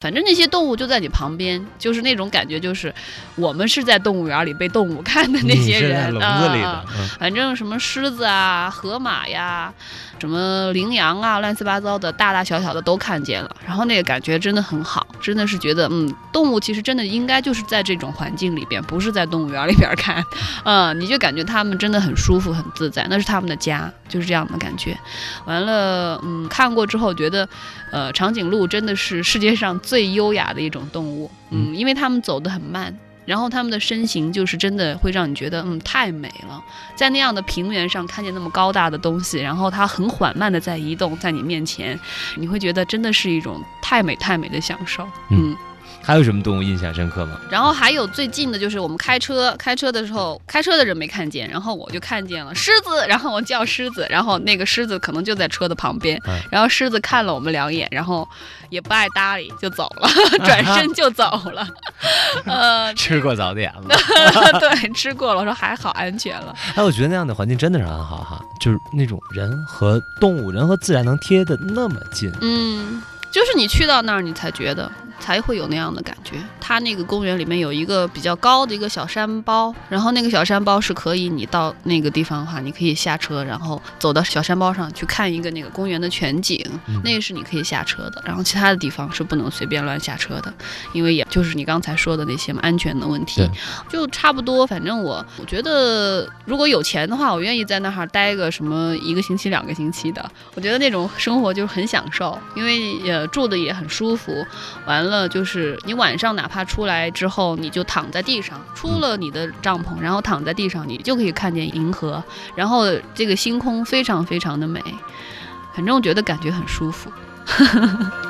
反正那些动物就在你旁边，就是那种感觉，就是我们是在动物园里被动物 看的那些人。啊反正什么狮子啊、河马呀、什么羚羊啊，乱七八糟的，大大小小的都看见了。然后那个感觉真的很好，真的是觉得，嗯，动物其实真的应该就是在这种环境里边，不是在动物园里边看，嗯，你就感觉它们真的很舒服、很自在，那是他们的家，就是这样的感觉。完了，嗯，看过之后觉得，呃，长颈鹿真的是世界上最优雅的一种动物，嗯，因为它们走得很慢。然后他们的身形就是真的会让你觉得，嗯，太美了。在那样的平原上看见那么高大的东西，然后它很缓慢的在移动，在你面前，你会觉得真的是一种太美太美的享受。嗯，还有什么动物印象深刻吗？然后还有最近的就是我们开车，开车的时候，开车的人没看见，然后我就看见了狮子，然后我叫狮子，然后那个狮子可能就在车的旁边，然后狮子看了我们两眼，然后也不爱搭理，就走了，转身就走了。呃，吃过早点了，对，吃过了，我说还好，安全了。哎，我觉得那样的环境真的是很好哈，就是那种人和动物、人和自然能贴的那么近。嗯，就是你去到那儿，你才觉得。才会有那样的感觉。它那个公园里面有一个比较高的一个小山包，然后那个小山包是可以你到那个地方的话，你可以下车，然后走到小山包上去看一个那个公园的全景，那个是你可以下车的。然后其他的地方是不能随便乱下车的，因为也就是你刚才说的那些嘛，安全的问题。就差不多，反正我我觉得如果有钱的话，我愿意在那儿待个什么一个星期、两个星期的。我觉得那种生活就是很享受，因为也住的也很舒服，完了。了，就是你晚上哪怕出来之后，你就躺在地上，出了你的帐篷，然后躺在地上，你就可以看见银河，然后这个星空非常非常的美，反正我觉得感觉很舒服。